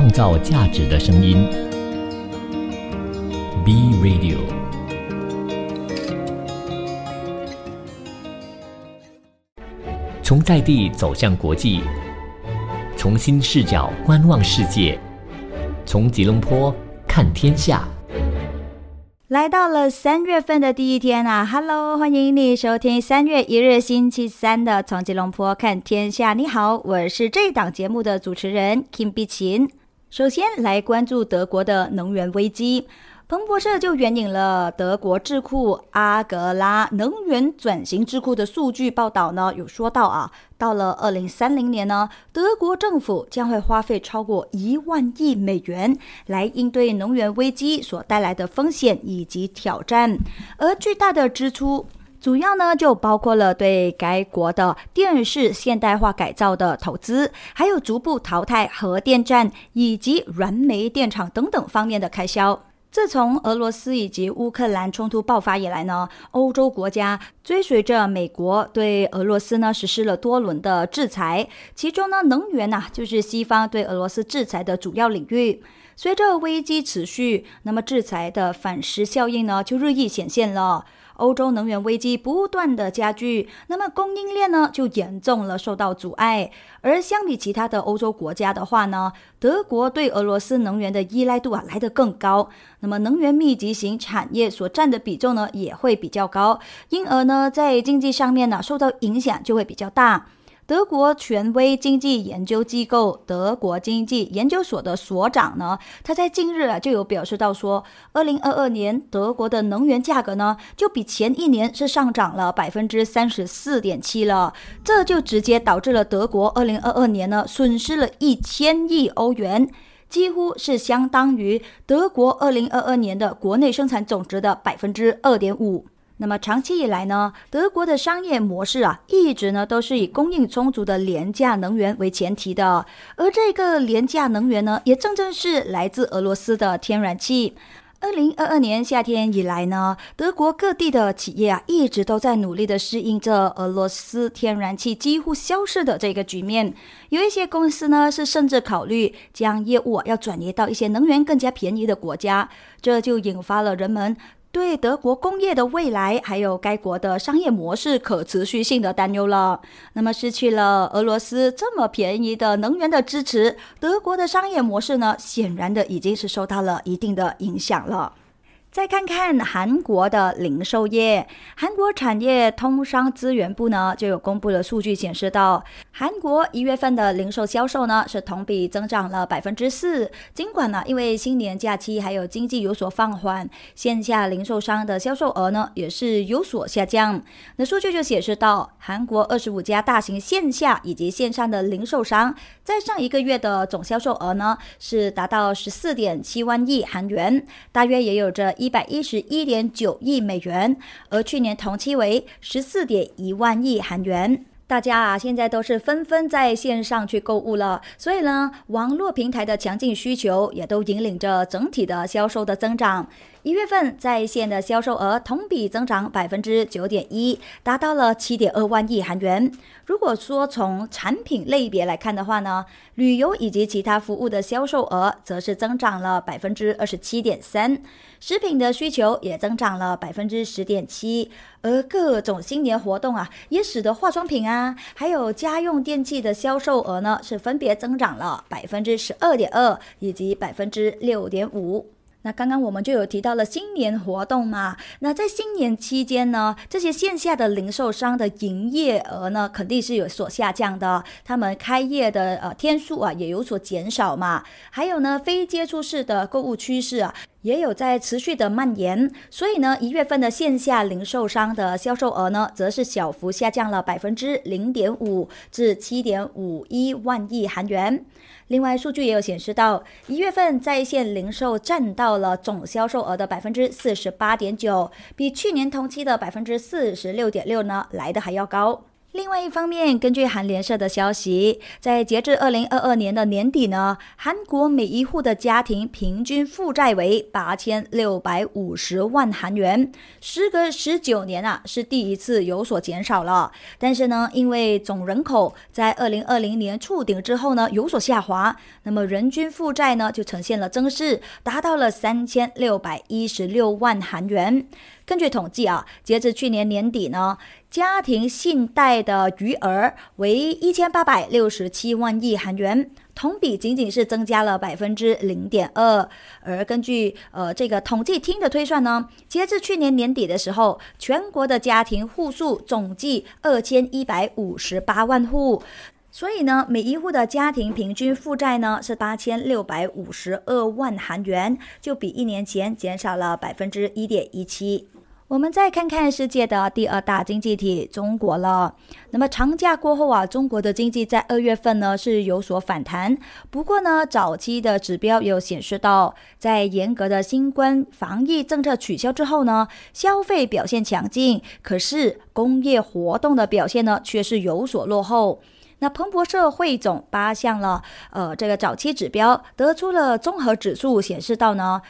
创造价值的声音。B Radio。从在地走向国际，从新视角观望世界，从吉隆坡看天下。来到了三月份的第一天啊，Hello，欢迎你收听三月一日星期三的《从吉隆坡看天下》。你好，我是这档节目的主持人 Kim 碧琴。首先来关注德国的能源危机。彭博社就援引了德国智库阿格拉能源转型智库的数据报道呢，有说到啊，到了二零三零年呢，德国政府将会花费超过一万亿美元来应对能源危机所带来的风险以及挑战，而巨大的支出主要呢就包括了对该国的电视现代化改造的投资，还有逐步淘汰核电站以及燃煤电厂等等方面的开销。自从俄罗斯以及乌克兰冲突爆发以来呢，欧洲国家追随着美国对俄罗斯呢实施了多轮的制裁，其中呢能源呢就是西方对俄罗斯制裁的主要领域。随着危机持续，那么制裁的反噬效应呢就日益显现了。欧洲能源危机不断的加剧，那么供应链呢就严重了受到阻碍。而相比其他的欧洲国家的话呢，德国对俄罗斯能源的依赖度啊来得更高，那么能源密集型产业所占的比重呢也会比较高，因而呢在经济上面呢受到影响就会比较大。德国权威经济研究机构德国经济研究所的所长呢，他在近日啊就有表示到说，二零二二年德国的能源价格呢，就比前一年是上涨了百分之三十四点七了，这就直接导致了德国二零二二年呢损失了一千亿欧元，几乎是相当于德国二零二二年的国内生产总值的百分之二点五。那么长期以来呢，德国的商业模式啊，一直呢都是以供应充足的廉价能源为前提的，而这个廉价能源呢，也正正是来自俄罗斯的天然气。二零二二年夏天以来呢，德国各地的企业啊，一直都在努力的适应着俄罗斯天然气几乎消失的这个局面。有一些公司呢，是甚至考虑将业务啊要转移到一些能源更加便宜的国家，这就引发了人们。对德国工业的未来，还有该国的商业模式可持续性的担忧了。那么，失去了俄罗斯这么便宜的能源的支持，德国的商业模式呢，显然的已经是受到了一定的影响了。再看看韩国的零售业，韩国产业通商资源部呢就有公布的数据显示到，韩国一月份的零售销售呢是同比增长了百分之四。尽管呢因为新年假期还有经济有所放缓，线下零售商的销售额呢也是有所下降。那数据就显示到，韩国二十五家大型线下以及线上的零售商在上一个月的总销售额呢是达到十四点七万亿韩元，大约也有着。一百一十一点九亿美元，而去年同期为十四点一万亿韩元。大家啊，现在都是纷纷在线上去购物了，所以呢，网络平台的强劲需求也都引领着整体的销售的增长。一月份在线的销售额同比增长百分之九点一，达到了七点二万亿韩元。如果说从产品类别来看的话呢，旅游以及其他服务的销售额则是增长了百分之二十七点三，食品的需求也增长了百分之十点七，而各种新年活动啊，也使得化妆品啊，还有家用电器的销售额呢是分别增长了百分之十二点二以及百分之六点五。那刚刚我们就有提到了新年活动嘛，那在新年期间呢，这些线下的零售商的营业额呢，肯定是有所下降的，他们开业的呃天数啊也有所减少嘛，还有呢，非接触式的购物趋势啊。也有在持续的蔓延，所以呢，一月份的线下零售商的销售额呢，则是小幅下降了百分之零点五，至七点五一万亿韩元。另外，数据也有显示到，一月份在线零售占到了总销售额的百分之四十八点九，比去年同期的百分之四十六点六呢来的还要高。另外一方面，根据韩联社的消息，在截至二零二二年的年底呢，韩国每一户的家庭平均负债为八千六百五十万韩元，时隔十九年啊，是第一次有所减少了。但是呢，因为总人口在二零二零年触顶之后呢有所下滑，那么人均负债呢就呈现了增势，达到了三千六百一十六万韩元。根据统计啊，截至去年年底呢。家庭信贷的余额为一千八百六十七万亿韩元，同比仅仅是增加了百分之零点二。而根据呃这个统计厅的推算呢，截至去年年底的时候，全国的家庭户数总计二千一百五十八万户，所以呢，每一户的家庭平均负债呢是八千六百五十二万韩元，就比一年前减少了百分之一点一七。我们再看看世界的第二大经济体中国了。那么长假过后啊，中国的经济在二月份呢是有所反弹。不过呢，早期的指标有显示到，在严格的新冠防疫政策取消之后呢，消费表现强劲，可是工业活动的表现呢却是有所落后。那彭博社汇总八项了，呃，这个早期指标得出了综合指数，显示到呢。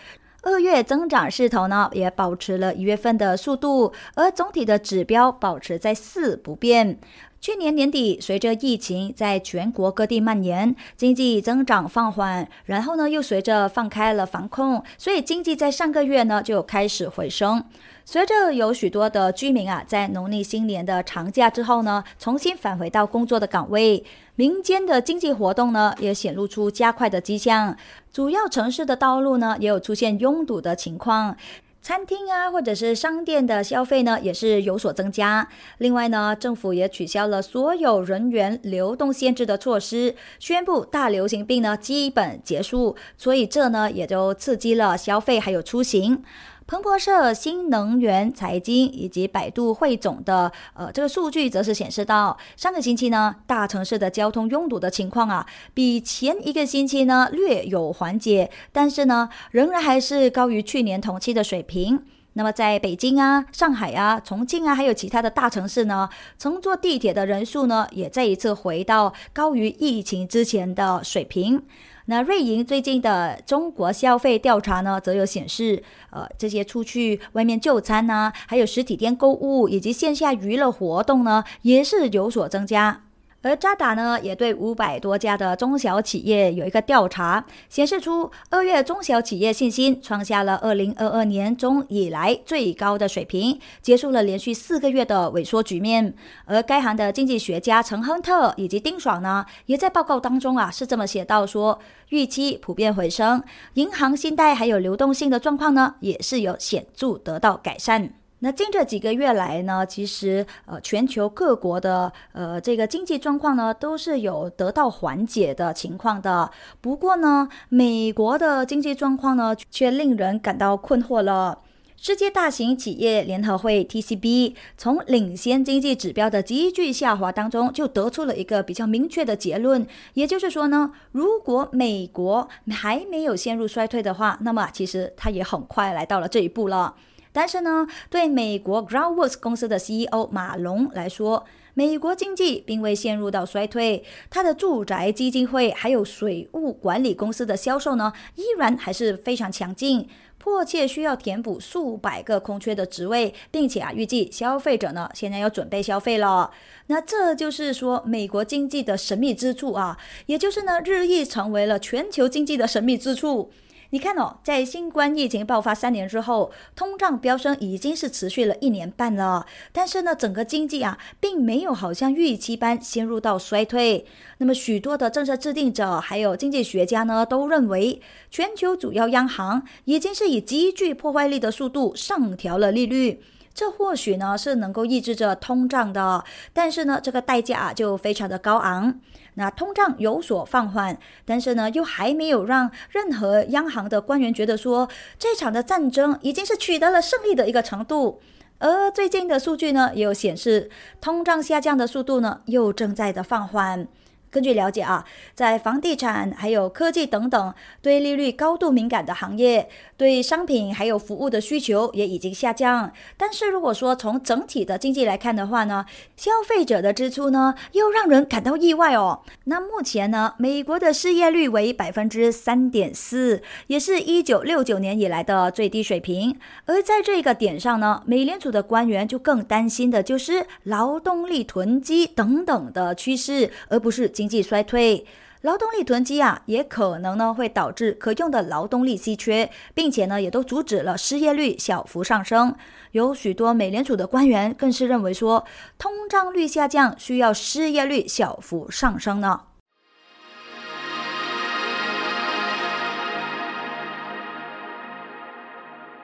二月增长势头呢，也保持了一月份的速度，而总体的指标保持在四不变。去年年底，随着疫情在全国各地蔓延，经济增长放缓，然后呢又随着放开了防控，所以经济在上个月呢就开始回升。随着有许多的居民啊，在农历新年的长假之后呢，重新返回到工作的岗位，民间的经济活动呢，也显露出加快的迹象。主要城市的道路呢，也有出现拥堵的情况。餐厅啊，或者是商店的消费呢，也是有所增加。另外呢，政府也取消了所有人员流动限制的措施，宣布大流行病呢基本结束。所以这呢，也就刺激了消费还有出行。彭博社、新能源财经以及百度汇总的呃这个数据，则是显示到上个星期呢，大城市的交通拥堵的情况啊，比前一个星期呢略有缓解，但是呢，仍然还是高于去年同期的水平。那么在北京啊、上海啊、重庆啊，还有其他的大城市呢，乘坐地铁的人数呢，也再一次回到高于疫情之前的水平。那瑞银最近的中国消费调查呢，则有显示，呃，这些出去外面就餐呐，还有实体店购物以及线下娱乐活动呢，也是有所增加。而渣打呢，也对五百多家的中小企业有一个调查，显示出二月中小企业信心创下了二零二二年中以来最高的水平，结束了连续四个月的萎缩局面。而该行的经济学家陈亨特以及丁爽呢，也在报告当中啊，是这么写到说，预期普遍回升，银行信贷还有流动性的状况呢，也是有显著得到改善。那近这几个月来呢，其实呃，全球各国的呃这个经济状况呢，都是有得到缓解的情况的。不过呢，美国的经济状况呢，却令人感到困惑了。世界大型企业联合会 TCB 从领先经济指标的急剧下滑当中，就得出了一个比较明确的结论，也就是说呢，如果美国还没有陷入衰退的话，那么其实它也很快来到了这一步了。但是呢，对美国 Groundworks 公司的 CEO 马龙来说，美国经济并未陷入到衰退，他的住宅基金会还有水务管理公司的销售呢，依然还是非常强劲，迫切需要填补数百个空缺的职位，并且啊，预计消费者呢现在要准备消费了。那这就是说，美国经济的神秘之处啊，也就是呢，日益成为了全球经济的神秘之处。你看哦，在新冠疫情爆发三年之后，通胀飙升已经是持续了一年半了。但是呢，整个经济啊，并没有好像预期般陷入到衰退。那么，许多的政策制定者还有经济学家呢，都认为全球主要央行已经是以极具破坏力的速度上调了利率。这或许呢是能够抑制着通胀的，但是呢，这个代价啊就非常的高昂。那通胀有所放缓，但是呢，又还没有让任何央行的官员觉得说这场的战争已经是取得了胜利的一个程度。而最近的数据呢，也有显示，通胀下降的速度呢，又正在的放缓。根据了解啊，在房地产、还有科技等等对利率高度敏感的行业，对商品还有服务的需求也已经下降。但是如果说从整体的经济来看的话呢，消费者的支出呢又让人感到意外哦。那目前呢，美国的失业率为百分之三点四，也是一九六九年以来的最低水平。而在这个点上呢，美联储的官员就更担心的就是劳动力囤积等等的趋势，而不是。经济衰退，劳动力囤积啊，也可能呢会导致可用的劳动力稀缺，并且呢也都阻止了失业率小幅上升。有许多美联储的官员更是认为说，通胀率下降需要失业率小幅上升呢。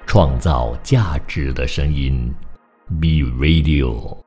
创造价值的声音，Be Radio。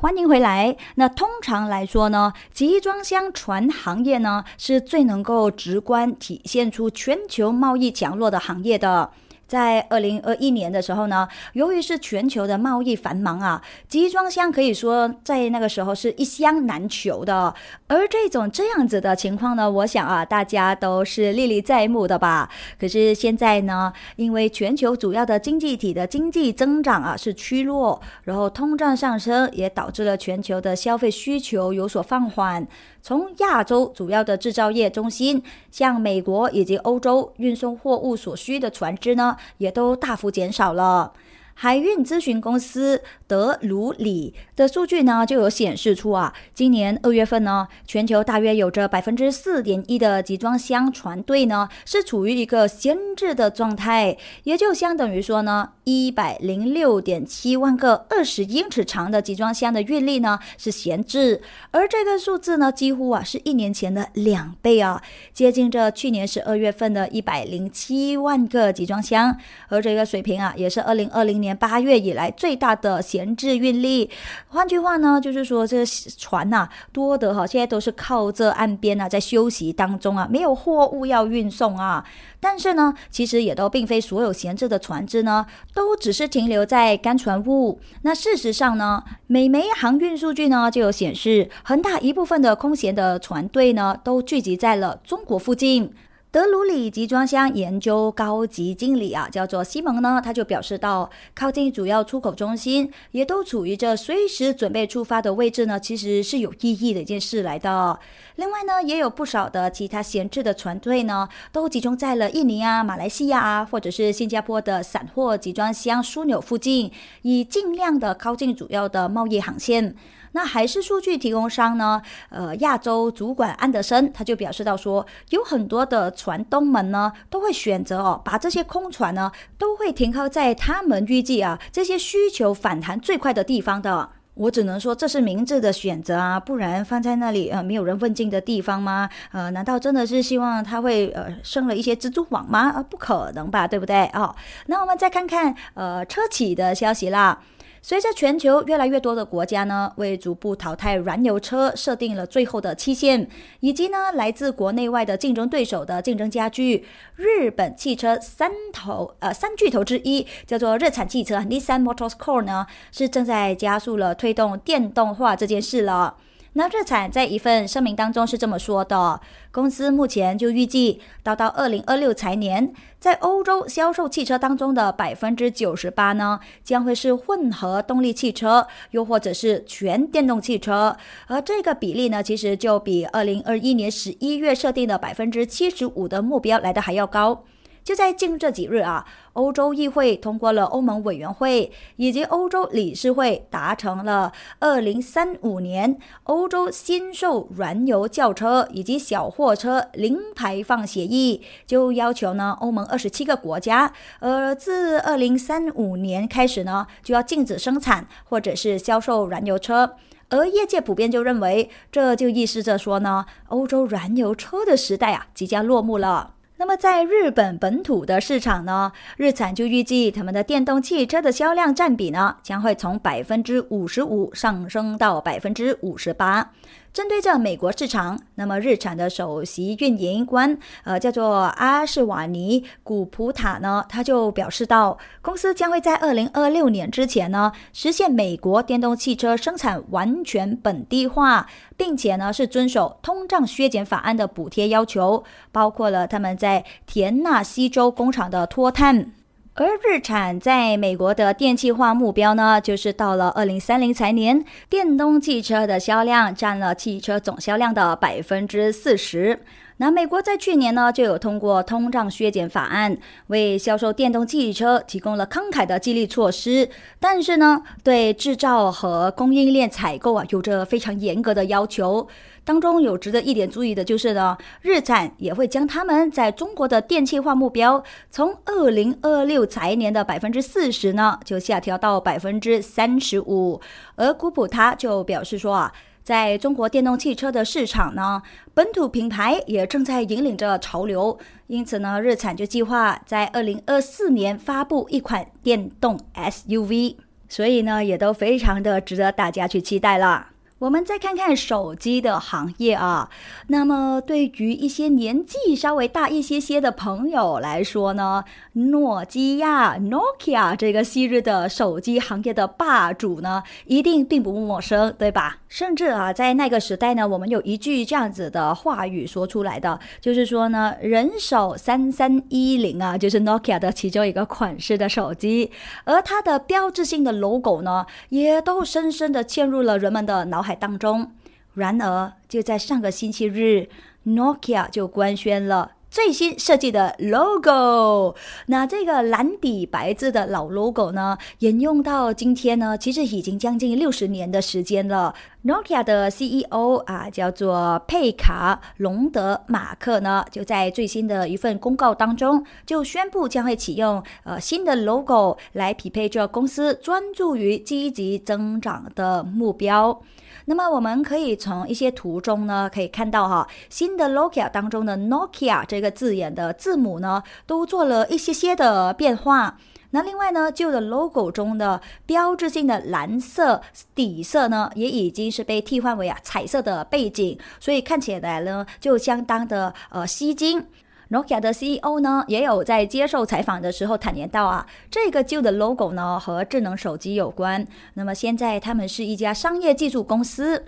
欢迎回来。那通常来说呢，集装箱船行业呢是最能够直观体现出全球贸易强弱的行业的。在二零二一年的时候呢，由于是全球的贸易繁忙啊，集装箱可以说在那个时候是一箱难求的。而这种这样子的情况呢，我想啊，大家都是历历在目的吧。可是现在呢，因为全球主要的经济体的经济增长啊是趋弱，然后通胀上升，也导致了全球的消费需求有所放缓。从亚洲主要的制造业中心，向美国以及欧洲运送货物所需的船只呢，也都大幅减少了。海运咨询公司德鲁里的数据呢，就有显示出啊，今年二月份呢，全球大约有着百分之四点一的集装箱船队呢，是处于一个闲置的状态，也就相等于说呢，一百零六点七万个二十英尺长的集装箱的运力呢是闲置，而这个数字呢，几乎啊是一年前的两倍啊，接近着去年十二月份的一百零七万个集装箱，而这个水平啊，也是二零二零年。八月以来最大的闲置运力，换句话呢，就是说这船呐多的哈，现在都是靠这岸边啊在休息当中啊，没有货物要运送啊。但是呢，其实也都并非所有闲置的船只呢，都只是停留在干船坞。那事实上呢，美媒航运数据呢就有显示，很大一部分的空闲的船队呢，都聚集在了中国附近。德鲁里集装箱研究高级经理啊，叫做西蒙呢，他就表示到，靠近主要出口中心，也都处于着随时准备出发的位置呢，其实是有意义的一件事来的。另外呢，也有不少的其他闲置的船队呢，都集中在了印尼啊、马来西亚啊，或者是新加坡的散货集装箱枢纽附近，以尽量的靠近主要的贸易航线。那还是数据提供商呢？呃，亚洲主管安德森他就表示到说，有很多的船东们呢，都会选择哦，把这些空船呢，都会停靠在他们预计啊这些需求反弹最快的地方的。我只能说这是明智的选择啊，不然放在那里呃没有人问津的地方吗？呃，难道真的是希望他会呃生了一些蜘蛛网吗？呃，不可能吧，对不对？哦，那我们再看看呃车企的消息啦。随着全球越来越多的国家呢，为逐步淘汰燃油车设定了最后的期限，以及呢来自国内外的竞争对手的竞争加剧，日本汽车三头呃三巨头之一叫做日产汽车 Nissan Motors Core 呢，是正在加速了推动电动化这件事了。那日产在一份声明当中是这么说的：公司目前就预计，到到二零二六财年，在欧洲销售汽车当中的百分之九十八呢，将会是混合动力汽车，又或者是全电动汽车。而这个比例呢，其实就比二零二一年十一月设定的百分之七十五的目标来的还要高。就在近这几日啊，欧洲议会通过了欧盟委员会以及欧洲理事会达成了二零三五年欧洲新售燃油轿车以及小货车零排放协议，就要求呢欧盟二十七个国家，呃，自二零三五年开始呢就要禁止生产或者是销售燃油车，而业界普遍就认为，这就意味着说呢，欧洲燃油车的时代啊即将落幕了。那么在日本本土的市场呢，日产就预计他们的电动汽车的销量占比呢，将会从百分之五十五上升到百分之五十八。针对这美国市场，那么日产的首席运营官，呃，叫做阿什瓦尼古普塔呢，他就表示到，公司将会在二零二六年之前呢，实现美国电动汽车生产完全本地化，并且呢是遵守通胀削减法案的补贴要求，包括了他们在田纳西州工厂的脱碳。而日产在美国的电气化目标呢，就是到了二零三零财年，电动汽车的销量占了汽车总销量的百分之四十。那美国在去年呢，就有通过通胀削减法案，为销售电动汽车提供了慷慨的激励措施。但是呢，对制造和供应链采购啊，有着非常严格的要求。当中有值得一点注意的就是呢，日产也会将他们在中国的电气化目标，从二零二六财年的百分之四十呢，就下调到百分之三十五。而古普他就表示说啊。在中国电动汽车的市场呢，本土品牌也正在引领着潮流，因此呢，日产就计划在二零二四年发布一款电动 SUV，所以呢，也都非常的值得大家去期待了。我们再看看手机的行业啊，那么对于一些年纪稍微大一些些的朋友来说呢，诺基亚 （Nokia） 这个昔日的手机行业的霸主呢，一定并不陌生，对吧？甚至啊，在那个时代呢，我们有一句这样子的话语说出来的，就是说呢，人手三三一零啊，就是 Nokia 的其中一个款式的手机，而它的标志性的 logo 呢，也都深深的嵌入了人们的脑海。当中，然而就在上个星期日，Nokia 就官宣了最新设计的 logo。那这个蓝底白字的老 logo 呢，沿用到今天呢，其实已经将近六十年的时间了。Nokia 的 CEO 啊，叫做佩卡隆德马克呢，就在最新的一份公告当中，就宣布将会启用呃新的 logo 来匹配这公司专注于积极增长的目标。那么我们可以从一些图中呢，可以看到哈，新的 Nokia 当中的 Nokia 这个字眼的字母呢，都做了一些些的变化。那另外呢，旧的 logo 中的标志性的蓝色底色呢，也已经是被替换为啊彩色的背景，所以看起来呢，就相当的呃吸睛。Nokia 的 CEO 呢，也有在接受采访的时候坦言到啊，这个旧的 logo 呢和智能手机有关。那么现在他们是一家商业技术公司。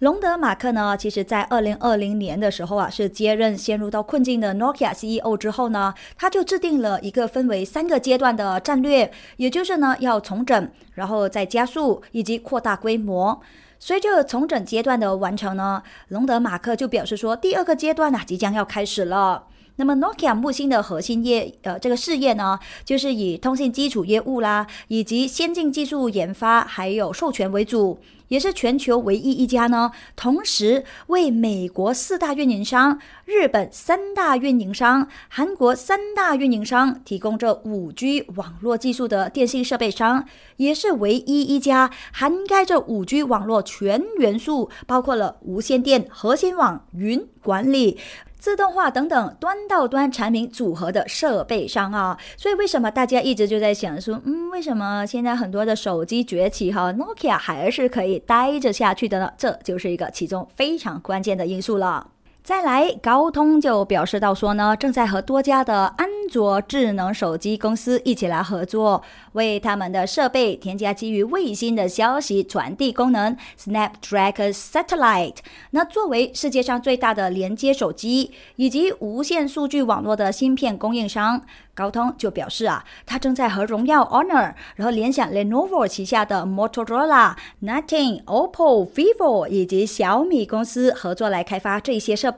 隆德马克呢，其实在二零二零年的时候啊，是接任陷入到困境的 Nokia CEO 之后呢，他就制定了一个分为三个阶段的战略，也就是呢要重整，然后再加速以及扩大规模。随着重整阶段的完成呢，隆德马克就表示说，第二个阶段呢即将要开始了。那么，Nokia 木星的核心业，呃，这个事业呢，就是以通信基础业务啦，以及先进技术研发，还有授权为主，也是全球唯一一家呢，同时为美国四大运营商、日本三大运营商、韩国三大运营商提供这五 G 网络技术的电信设备商，也是唯一一家涵盖这五 G 网络全元素，包括了无线电、核心网、云管理。自动化等等端到端产品组合的设备商啊，所以为什么大家一直就在想说，嗯，为什么现在很多的手机崛起哈，Nokia 还是可以待着下去的呢？这就是一个其中非常关键的因素了。再来，高通就表示到说呢，正在和多家的安卓智能手机公司一起来合作，为他们的设备添加基于卫星的消息传递功能 Snapdragon Satellite。那作为世界上最大的连接手机以及无线数据网络的芯片供应商。高通就表示啊，他正在和荣耀 Honor，然后联想 Lenovo 旗下的 Motorola、Nothing、OPPO、Vivo 以及小米公司合作来开发这些设备。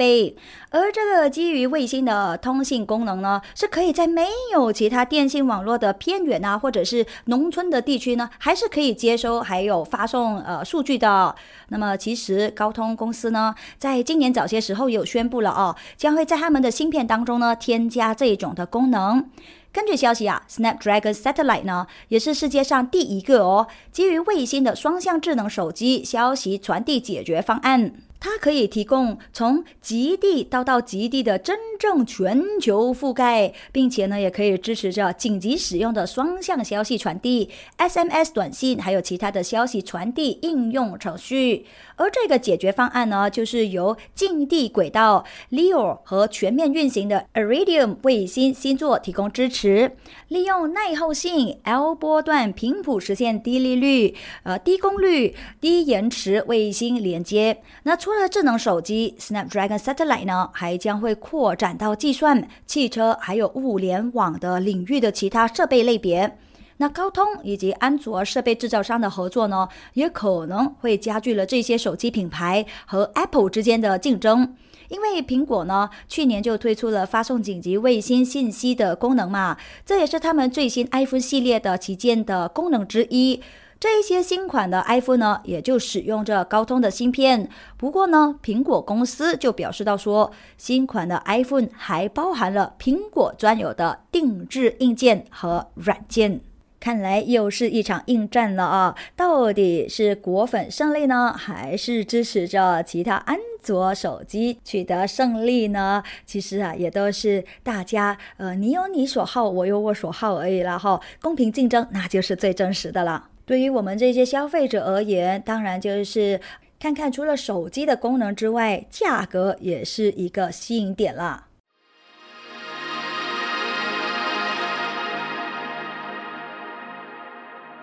而这个基于卫星的通信功能呢，是可以在没有其他电信网络的偏远啊，或者是农村的地区呢，还是可以接收还有发送呃数据的。那么其实高通公司呢，在今年早些时候有宣布了哦，将会在他们的芯片当中呢，添加这种的功能。根据消息啊，Snapdragon Satellite 呢，也是世界上第一个哦，基于卫星的双向智能手机消息传递解决方案。它可以提供从极地到到极地的真正全球覆盖，并且呢，也可以支持着紧急使用的双向消息传递、SMS 短信，还有其他的消息传递应用程序。而这个解决方案呢，就是由近地轨道 LEO 和全面运行的 Iridium 卫星星座提供支持，利用耐候性 L 波段频谱实现低利率、呃低功率、低延迟卫星连接。那除了智能手机 Snapdragon Satellite 呢，还将会扩展到计算、汽车还有物联网的领域的其他设备类别。那高通以及安卓设备制造商的合作呢，也可能会加剧了这些手机品牌和 Apple 之间的竞争。因为苹果呢，去年就推出了发送紧急卫星信息的功能嘛，这也是他们最新 iPhone 系列的旗舰的功能之一。这一些新款的 iPhone 呢，也就使用着高通的芯片。不过呢，苹果公司就表示到说，新款的 iPhone 还包含了苹果专有的定制硬件和软件。看来又是一场硬战了啊！到底是果粉胜利呢，还是支持着其他安卓手机取得胜利呢？其实啊，也都是大家呃，你有你所好，我有我所好而已了哈。公平竞争，那就是最真实的了。对于我们这些消费者而言，当然就是看看除了手机的功能之外，价格也是一个吸引点了。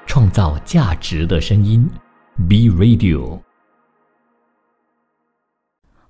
创造价值的声音，B Radio。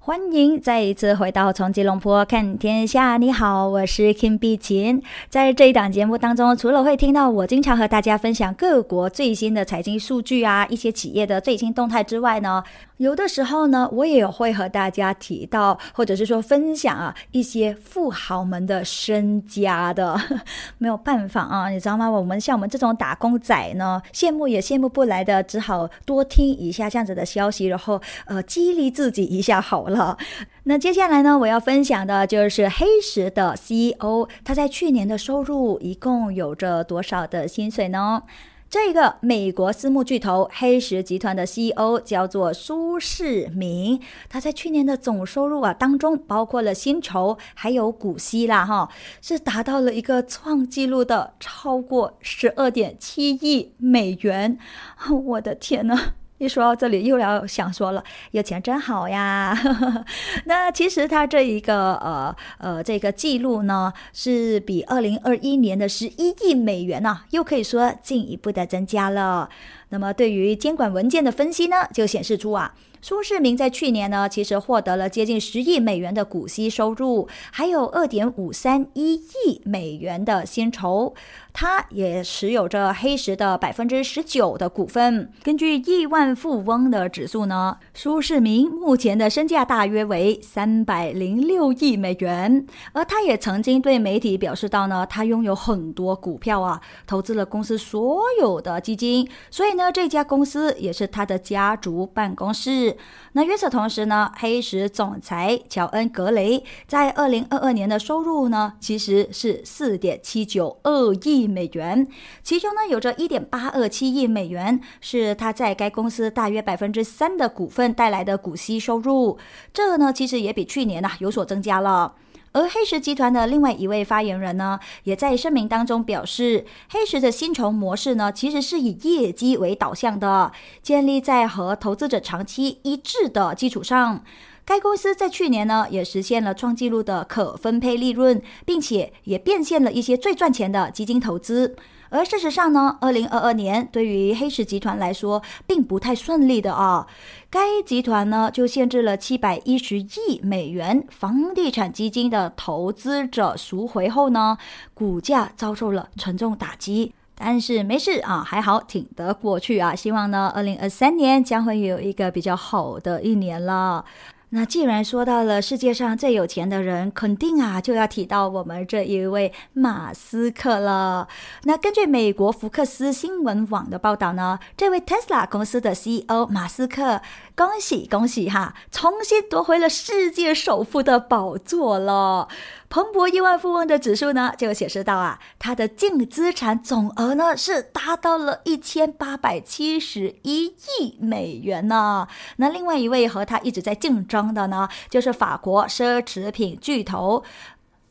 欢迎再一次回到从吉隆坡看天下。你好，我是 Kim 碧琴。在这一档节目当中，除了会听到我经常和大家分享各国最新的财经数据啊，一些企业的最新动态之外呢，有的时候呢，我也会和大家提到，或者是说分享啊，一些富豪们的身家的。没有办法啊，你知道吗？我们像我们这种打工仔呢，羡慕也羡慕不来的，只好多听一下这样子的消息，然后呃，激励自己一下好了了。那接下来呢，我要分享的就是黑石的 CEO，他在去年的收入一共有着多少的薪水呢？这个美国私募巨头黑石集团的 CEO 叫做苏世民，他在去年的总收入啊当中，包括了薪酬还有股息啦，哈，是达到了一个创纪录的超过十二点七亿美元。我的天呐！一说到这里，又要想说了，有钱真好呀。那其实他这一个呃呃这个记录呢，是比二零二一年的十一亿美元呢，又可以说进一步的增加了。那么对于监管文件的分析呢，就显示出啊。苏世民在去年呢，其实获得了接近十亿美元的股息收入，还有二点五三一亿美元的薪酬。他也持有着黑石的百分之十九的股份。根据亿万富翁的指数呢，苏世民目前的身价大约为三百零六亿美元。而他也曾经对媒体表示到呢，他拥有很多股票啊，投资了公司所有的基金，所以呢，这家公司也是他的家族办公室。那与此同时呢，黑石总裁乔恩格雷在二零二二年的收入呢，其实是四点七九二亿美元，其中呢有着一点八二七亿美元是他在该公司大约百分之三的股份带来的股息收入，这呢其实也比去年呢有所增加了。而黑石集团的另外一位发言人呢，也在声明当中表示，黑石的薪酬模式呢，其实是以业绩为导向的，建立在和投资者长期一致的基础上。该公司在去年呢，也实现了创纪录的可分配利润，并且也变现了一些最赚钱的基金投资。而事实上呢，二零二二年对于黑石集团来说，并不太顺利的啊。该集团呢，就限制了七百一十亿美元房地产基金的投资者赎回后呢，股价遭受了沉重打击。但是没事啊，还好挺得过去啊。希望呢，二零二三年将会有一个比较好的一年了。那既然说到了世界上最有钱的人，肯定啊就要提到我们这一位马斯克了。那根据美国福克斯新闻网的报道呢，这位 Tesla 公司的 CEO 马斯克，恭喜恭喜哈，重新夺回了世界首富的宝座了。彭博亿万富翁的指数呢，就显示到啊，他的净资产总额呢是达到了一千八百七十一亿美元呢。那另外一位和他一直在竞争的呢，就是法国奢侈品巨头。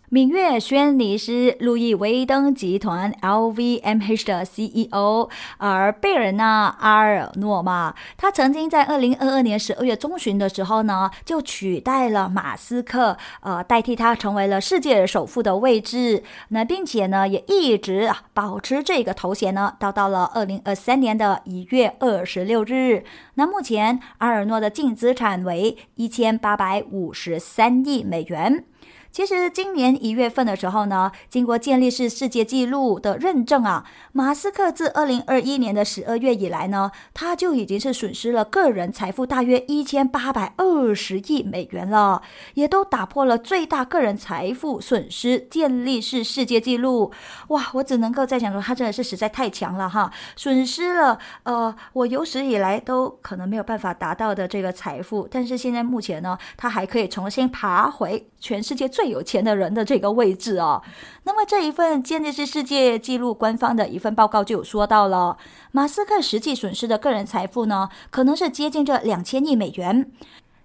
闽月轩尼诗路易威登集团 （LVMH） 的 CEO，而贝尔纳阿尔诺嘛，他曾经在二零二二年十二月中旬的时候呢，就取代了马斯克，呃，代替他成为了世界首富的位置。那并且呢，也一直保持这个头衔呢，到到了二零二三年的一月二十六日。那目前阿尔诺的净资产为一千八百五十三亿美元。其实今年一月份的时候呢，经过建立式世界纪录的认证啊，马斯克自二零二一年的十二月以来呢，他就已经是损失了个人财富大约一千八百二十亿美元了，也都打破了最大个人财富损失建立式世界纪录。哇，我只能够在想说，他真的是实在太强了哈，损失了呃我有史以来都可能没有办法达到的这个财富，但是现在目前呢，他还可以重新爬回全世界最。有钱的人的这个位置哦，那么这一份建立是世界纪录官方的一份报告就有说到了，马斯克实际损失的个人财富呢，可能是接近这两千亿美元。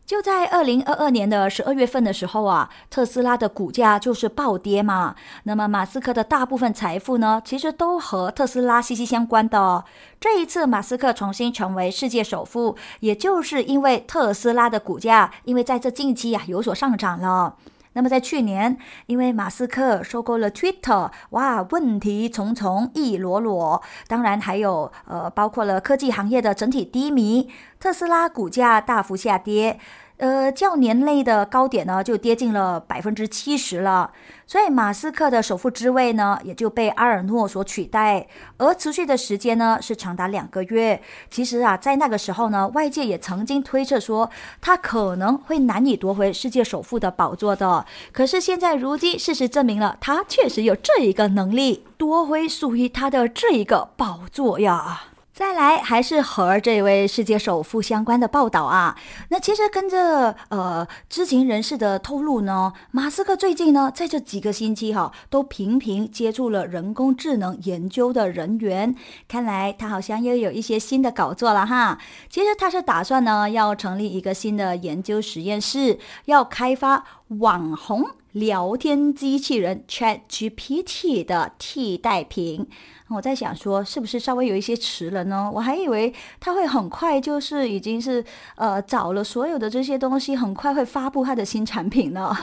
就在二零二二年的十二月份的时候啊，特斯拉的股价就是暴跌嘛。那么马斯克的大部分财富呢，其实都和特斯拉息息相关的。这一次马斯克重新成为世界首富，也就是因为特斯拉的股价，因为在这近期啊有所上涨了。那么在去年，因为马斯克收购了 Twitter，哇，问题重重一箩箩。当然还有呃，包括了科技行业的整体低迷，特斯拉股价大幅下跌。呃，较年内的高点呢，就跌进了百分之七十了。所以马斯克的首富之位呢，也就被阿尔诺所取代，而持续的时间呢，是长达两个月。其实啊，在那个时候呢，外界也曾经推测说，他可能会难以夺回世界首富的宝座的。可是现在如今，事实证明了，他确实有这一个能力，夺回属于他的这一个宝座呀。再来还是和这位世界首富相关的报道啊。那其实跟着呃知情人士的透露呢，马斯克最近呢在这几个星期哈都频频接触了人工智能研究的人员，看来他好像又有一些新的搞作了哈。其实他是打算呢要成立一个新的研究实验室，要开发网红聊天机器人 Chat GPT 的替代品。我在想说，是不是稍微有一些迟了呢？我还以为他会很快，就是已经是呃找了所有的这些东西，很快会发布他的新产品呢。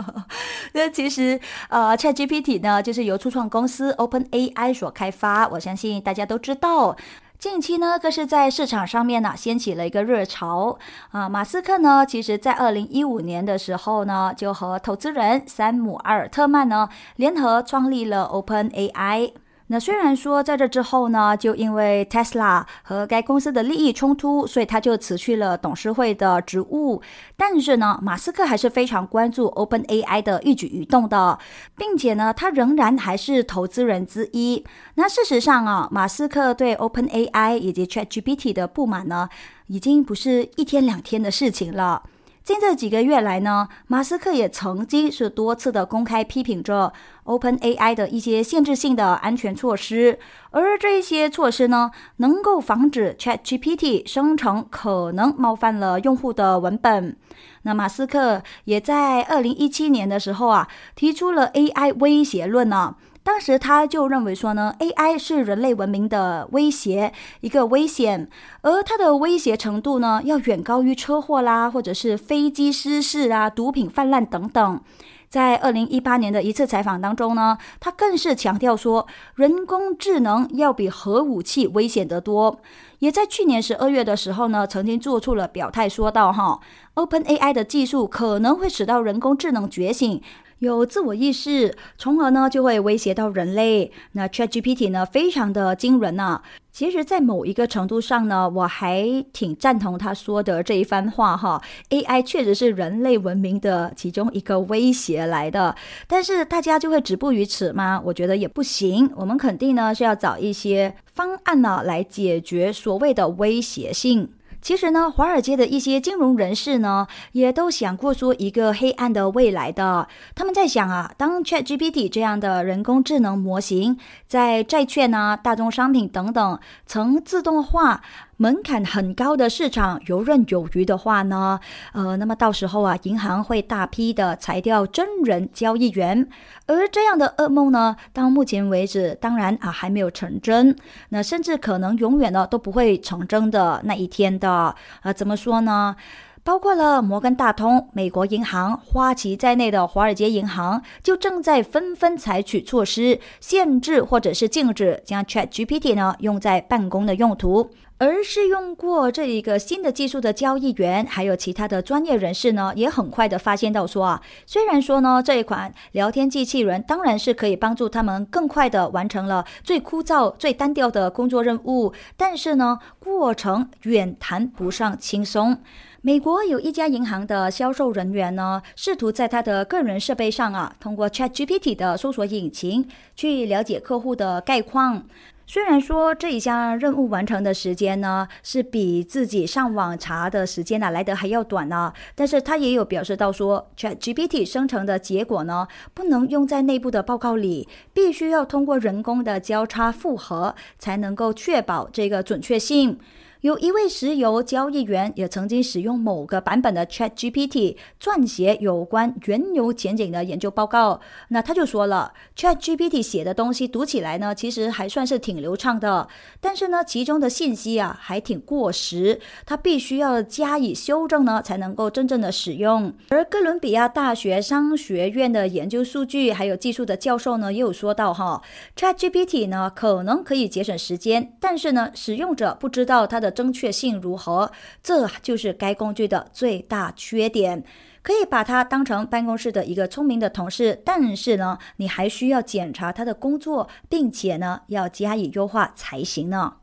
那其实呃，ChatGPT 呢，就是由初创公司 OpenAI 所开发，我相信大家都知道。近期呢，更是在市场上面呢掀起了一个热潮啊。马斯克呢，其实在二零一五年的时候呢，就和投资人山姆阿尔特曼呢联合创立了 OpenAI。那虽然说在这之后呢，就因为 Tesla 和该公司的利益冲突，所以他就辞去了董事会的职务。但是呢，马斯克还是非常关注 OpenAI 的一举一动的，并且呢，他仍然还是投资人之一。那事实上啊，马斯克对 OpenAI 以及 ChatGPT 的不满呢，已经不是一天两天的事情了。近这几个月来呢，马斯克也曾经是多次的公开批评着 OpenAI 的一些限制性的安全措施，而这些措施呢，能够防止 ChatGPT 生成可能冒犯了用户的文本。那马斯克也在二零一七年的时候啊，提出了 AI 威胁论呢。当时他就认为说呢，AI 是人类文明的威胁，一个危险，而它的威胁程度呢，要远高于车祸啦，或者是飞机失事啊、毒品泛滥等等。在二零一八年的一次采访当中呢，他更是强调说，人工智能要比核武器危险得多。也在去年十二月的时候呢，曾经做出了表态，说到哈，OpenAI 的技术可能会使到人工智能觉醒。有自我意识，从而呢就会威胁到人类。那 ChatGPT 呢，非常的惊人呐。其实，在某一个程度上呢，我还挺赞同他说的这一番话哈。AI 确实是人类文明的其中一个威胁来的，但是大家就会止步于此吗？我觉得也不行。我们肯定呢是要找一些方案呢来解决所谓的威胁性。其实呢，华尔街的一些金融人士呢，也都想过说一个黑暗的未来的。他们在想啊，当 ChatGPT 这样的人工智能模型在债券啊、大宗商品等等曾自动化。门槛很高的市场游刃有余的话呢，呃，那么到时候啊，银行会大批的裁掉真人交易员，而这样的噩梦呢，到目前为止，当然啊还没有成真，那甚至可能永远呢都不会成真的那一天的。呃，怎么说呢？包括了摩根大通、美国银行、花旗在内的华尔街银行，就正在纷纷采取措施，限制或者是禁止将 ChatGPT 呢用在办公的用途。而试用过这一个新的技术的交易员，还有其他的专业人士呢，也很快的发现到说啊，虽然说呢这一款聊天机器人当然是可以帮助他们更快的完成了最枯燥、最单调的工作任务，但是呢过程远谈不上轻松。美国有一家银行的销售人员呢，试图在他的个人设备上啊，通过 ChatGPT 的搜索引擎去了解客户的概况。虽然说这一项任务完成的时间呢，是比自己上网查的时间呢来得还要短呢，但是他也有表示到说，ChatGPT 生成的结果呢，不能用在内部的报告里，必须要通过人工的交叉复核，才能够确保这个准确性。有一位石油交易员也曾经使用某个版本的 ChatGPT 撰写有关原油前景的研究报告。那他就说了，ChatGPT 写的东西读起来呢，其实还算是挺流畅的，但是呢，其中的信息啊还挺过时，他必须要加以修正呢，才能够真正的使用。而哥伦比亚大学商学院的研究数据还有技术的教授呢，也有说到哈，ChatGPT 呢可能可以节省时间，但是呢，使用者不知道它的。正确性如何？这就是该工具的最大缺点。可以把它当成办公室的一个聪明的同事，但是呢，你还需要检查他的工作，并且呢，要加以优化才行呢。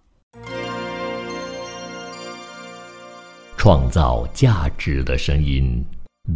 创造价值的声音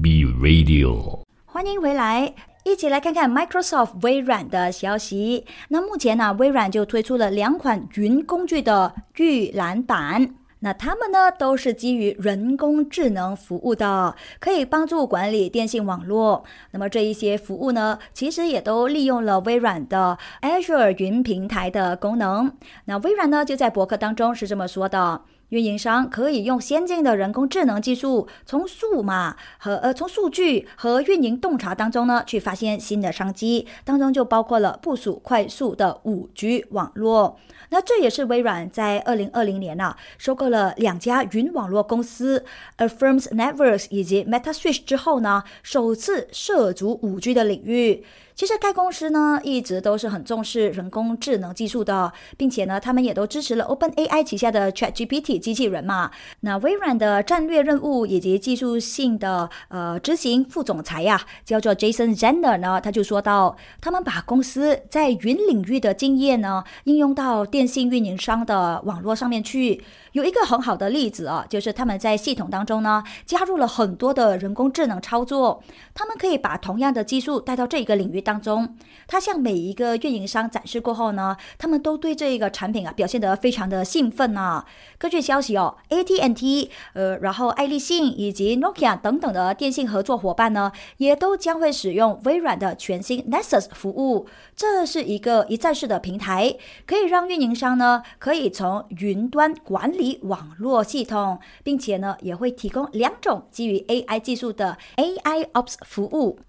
，B Radio，欢迎回来，一起来看看 Microsoft 微软的消息。那目前呢，微软就推出了两款云工具的预览版。那它们呢，都是基于人工智能服务的，可以帮助管理电信网络。那么这一些服务呢，其实也都利用了微软的 Azure 云平台的功能。那微软呢，就在博客当中是这么说的。运营商可以用先进的人工智能技术，从数码和呃从数据和运营洞察当中呢，去发现新的商机，当中就包括了部署快速的五 G 网络。那这也是微软在二零二零年呐，收购了两家云网络公司 Affirms Networks 以及 MetaSwitch 之后呢，首次涉足五 G 的领域。其实该公司呢一直都是很重视人工智能技术的，并且呢，他们也都支持了 OpenAI 旗下的 ChatGPT 机器人嘛。那微软的战略任务以及技术性的呃执行副总裁呀，叫做 Jason Zander 呢，他就说到，他们把公司在云领域的经验呢应用到电信运营商的网络上面去。有一个很好的例子啊，就是他们在系统当中呢加入了很多的人工智能操作，他们可以把同样的技术带到这一个领域当中。他向每一个运营商展示过后呢，他们都对这一个产品啊表现得非常的兴奋呐。根据消息哦，AT&T、呃，然后爱立信以及 Nokia 等等的电信合作伙伴呢，也都将会使用微软的全新 Nexus 服务。这是一个一站式的平台，可以让运营商呢可以从云端管理。网络系统，并且呢，也会提供两种基于 AI 技术的 AI Ops 服务。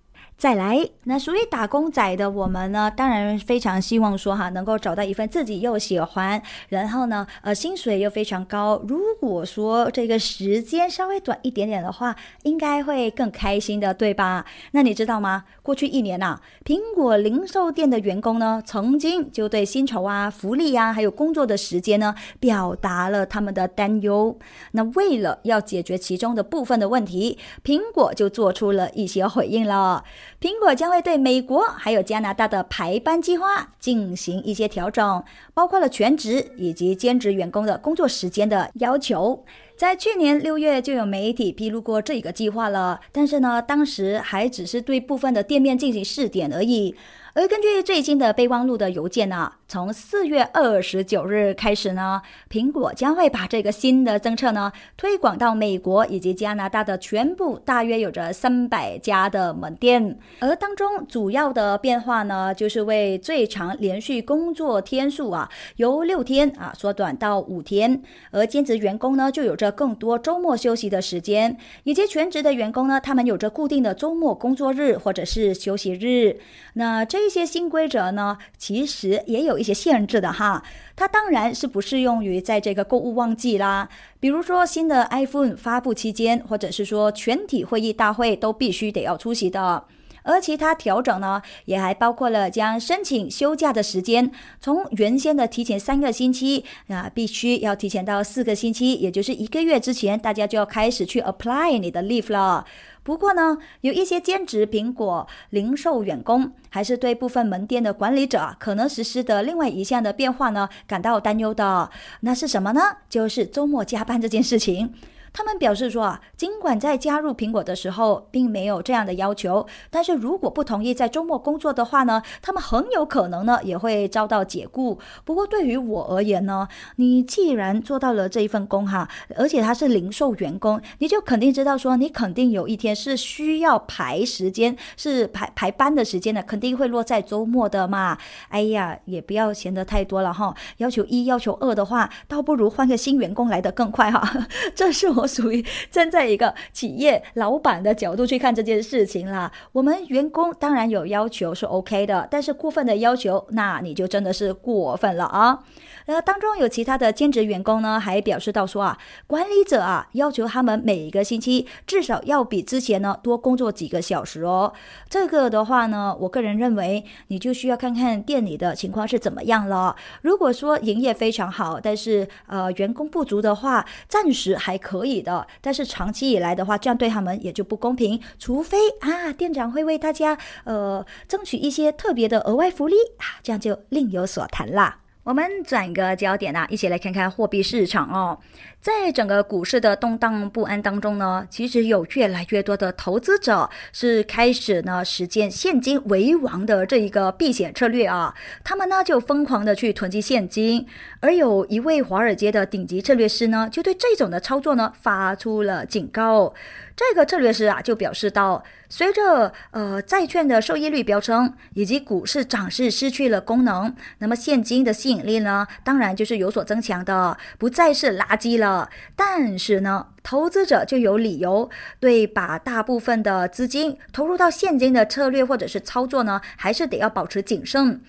再来，那属于打工仔的我们呢，当然非常希望说哈，能够找到一份自己又喜欢，然后呢，呃，薪水又非常高。如果说这个时间稍微短一点点的话，应该会更开心的，对吧？那你知道吗？过去一年呐，苹果零售店的员工呢，曾经就对薪酬啊、福利啊，还有工作的时间呢，表达了他们的担忧。那为了要解决其中的部分的问题，苹果就做出了一些回应了。苹果将会对美国还有加拿大的排班计划进行一些调整，包括了全职以及兼职员工的工作时间的要求。在去年六月就有媒体披露过这个计划了，但是呢，当时还只是对部分的店面进行试点而已。而根据最新的备忘录的邮件呢，从四月二十九日开始呢，苹果将会把这个新的政策呢推广到美国以及加拿大的全部大约有着三百家的门店。而当中主要的变化呢，就是为最长连续工作天数啊由六天啊缩短到五天，而兼职员工呢就有着更多周末休息的时间，以及全职的员工呢，他们有着固定的周末工作日或者是休息日。那这些新规则呢，其实也有一些限制的哈。它当然是不适用于在这个购物旺季啦，比如说新的 iPhone 发布期间，或者是说全体会议大会都必须得要出席的。而其他调整呢，也还包括了将申请休假的时间从原先的提前三个星期啊，必须要提前到四个星期，也就是一个月之前，大家就要开始去 apply 你的 leave 了。不过呢，有一些兼职苹果零售员工，还是对部分门店的管理者可能实施的另外一项的变化呢，感到担忧的。那是什么呢？就是周末加班这件事情。他们表示说啊，尽管在加入苹果的时候并没有这样的要求，但是如果不同意在周末工作的话呢，他们很有可能呢也会遭到解雇。不过对于我而言呢，你既然做到了这一份工哈，而且他是零售员工，你就肯定知道说，你肯定有一天是需要排时间，是排排班的时间的，肯定会落在周末的嘛。哎呀，也不要嫌得太多了哈，要求一要求二的话，倒不如换个新员工来得更快哈。这是我。我 属于站在一个企业老板的角度去看这件事情啦。我们员工当然有要求是 OK 的，但是过分的要求，那你就真的是过分了啊。呃，当中有其他的兼职员工呢，还表示到说啊，管理者啊要求他们每一个星期至少要比之前呢多工作几个小时哦。这个的话呢，我个人认为你就需要看看店里的情况是怎么样了。如果说营业非常好，但是呃员工不足的话，暂时还可以的。但是长期以来的话，这样对他们也就不公平。除非啊店长会为大家呃争取一些特别的额外福利啊，这样就另有所谈啦。我们转个焦点啊，一起来看看货币市场哦。在整个股市的动荡不安当中呢，其实有越来越多的投资者是开始呢实践现金为王的这一个避险策略啊。他们呢就疯狂的去囤积现金，而有一位华尔街的顶级策略师呢，就对这种的操作呢发出了警告。这个策略师啊就表示到，随着呃债券的收益率飙升，以及股市涨势失去了功能，那么现金的吸引力呢，当然就是有所增强的，不再是垃圾了。但是呢，投资者就有理由对把大部分的资金投入到现金的策略或者是操作呢，还是得要保持谨慎。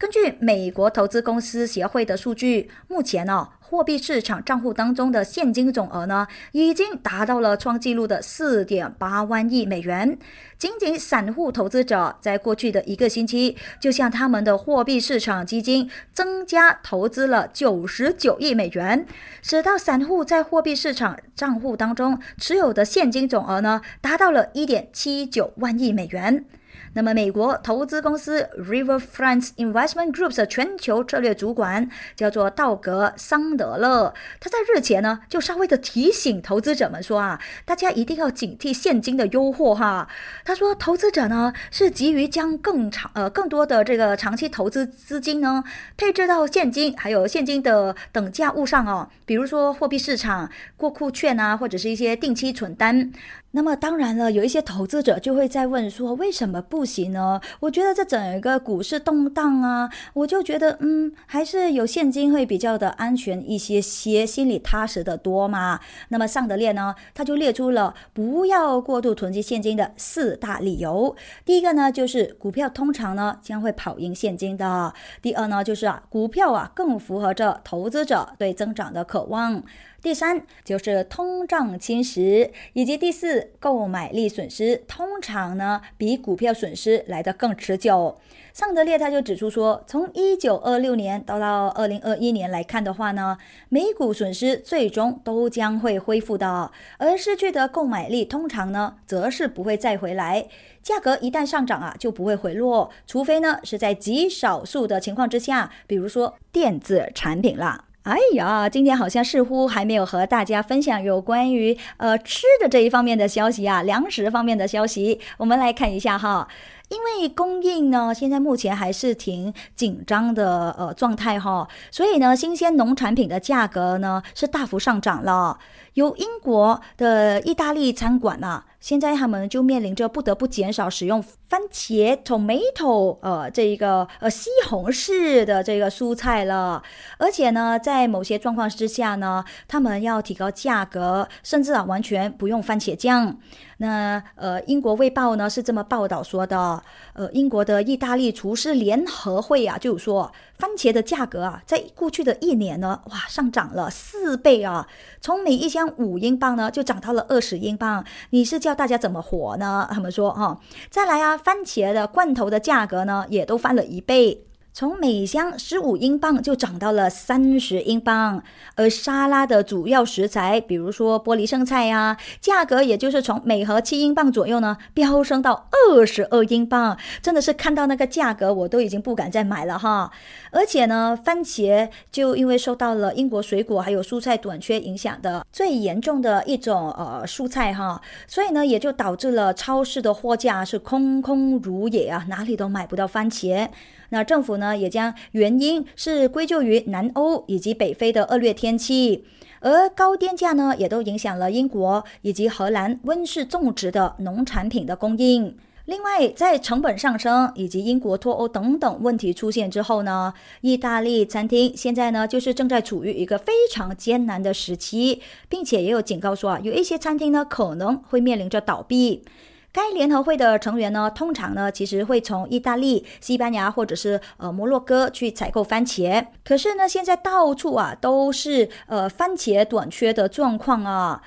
根据美国投资公司协会的数据，目前呢。货币市场账户当中的现金总额呢，已经达到了创纪录的四点八万亿美元。仅仅散户投资者在过去的一个星期，就向他们的货币市场基金增加投资了九十九亿美元，使到散户在货币市场账户当中持有的现金总额呢，达到了一点七九万亿美元。那么，美国投资公司 Riverfront Investment Group 的全球策略主管叫做道格·桑德勒，他在日前呢就稍微的提醒投资者们说啊，大家一定要警惕现金的诱惑哈。他说，投资者呢是急于将更长呃更多的这个长期投资资金呢配置到现金还有现金的等价物上哦，比如说货币市场、过库券啊，或者是一些定期存单。那么当然了，有一些投资者就会在问说，为什么不行呢？我觉得这整个股市动荡啊，我就觉得，嗯，还是有现金会比较的安全一些些，心里踏实的多嘛。那么上德列呢，他就列出了不要过度囤积现金的四大理由。第一个呢，就是股票通常呢将会跑赢现金的。第二呢，就是啊，股票啊更符合着投资者对增长的渴望。第三就是通胀侵蚀，以及第四购买力损失，通常呢比股票损失来得更持久。尚德烈他就指出说，从一九二六年到到二零二一年来看的话呢，美股损失最终都将会恢复的，而失去的购买力通常呢，则是不会再回来。价格一旦上涨啊，就不会回落，除非呢是在极少数的情况之下，比如说电子产品啦。哎呀，今天好像似乎还没有和大家分享有关于呃吃的这一方面的消息啊，粮食方面的消息，我们来看一下哈。因为供应呢，现在目前还是挺紧张的呃状态哈，所以呢，新鲜农产品的价格呢是大幅上涨了。由英国的意大利餐馆呐，现在他们就面临着不得不减少使用番茄 （tomato） 呃这一个呃西红柿的这个蔬菜了，而且呢，在某些状况之下呢，他们要提高价格，甚至啊完全不用番茄酱。那呃，英国卫报呢是这么报道说的，呃，英国的意大利厨师联合会啊，就说番茄的价格啊，在过去的一年呢，哇，上涨了四倍啊，从每一箱五英镑呢，就涨到了二十英镑。你是叫大家怎么活呢？他们说哈，再来啊，番茄的罐头的价格呢，也都翻了一倍。从每箱十五英镑就涨到了三十英镑，而沙拉的主要食材，比如说玻璃生菜呀，价格也就是从每盒七英镑左右呢，飙升到二十二英镑，真的是看到那个价格，我都已经不敢再买了哈。而且呢，番茄就因为受到了英国水果还有蔬菜短缺影响的最严重的一种呃蔬菜哈，所以呢，也就导致了超市的货架是空空如也啊，哪里都买不到番茄。那政府呢，也将原因是归咎于南欧以及北非的恶劣天气，而高电价呢，也都影响了英国以及荷兰温室种植的农产品的供应。另外，在成本上升以及英国脱欧等等问题出现之后呢，意大利餐厅现在呢，就是正在处于一个非常艰难的时期，并且也有警告说啊，有一些餐厅呢，可能会面临着倒闭。该联合会的成员呢，通常呢，其实会从意大利、西班牙或者是呃摩洛哥去采购番茄。可是呢，现在到处啊都是呃番茄短缺的状况啊。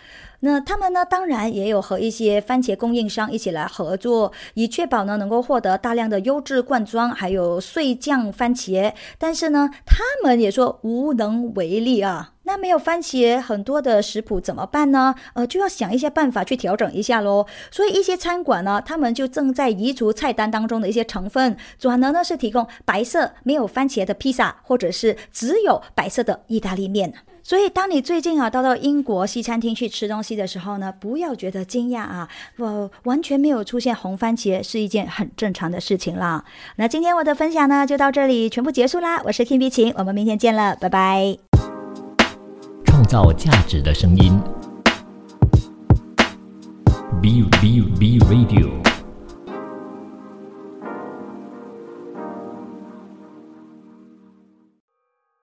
那他们呢，当然也有和一些番茄供应商一起来合作，以确保呢能够获得大量的优质罐装还有碎酱番茄。但是呢，他们也说无能为力啊。那没有番茄，很多的食谱怎么办呢？呃，就要想一些办法去调整一下喽。所以一些餐馆呢，他们就正在移除菜单当中的一些成分，转而呢是提供白色没有番茄的披萨，或者是只有白色的意大利面。所以，当你最近啊到到英国西餐厅去吃东西的时候呢，不要觉得惊讶啊，我完全没有出现红番茄是一件很正常的事情啦。那今天我的分享呢就到这里全部结束啦，我是 Kim 晴，我们明天见了，拜拜。创造价值的声音，B B B Radio。